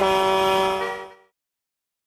Bye.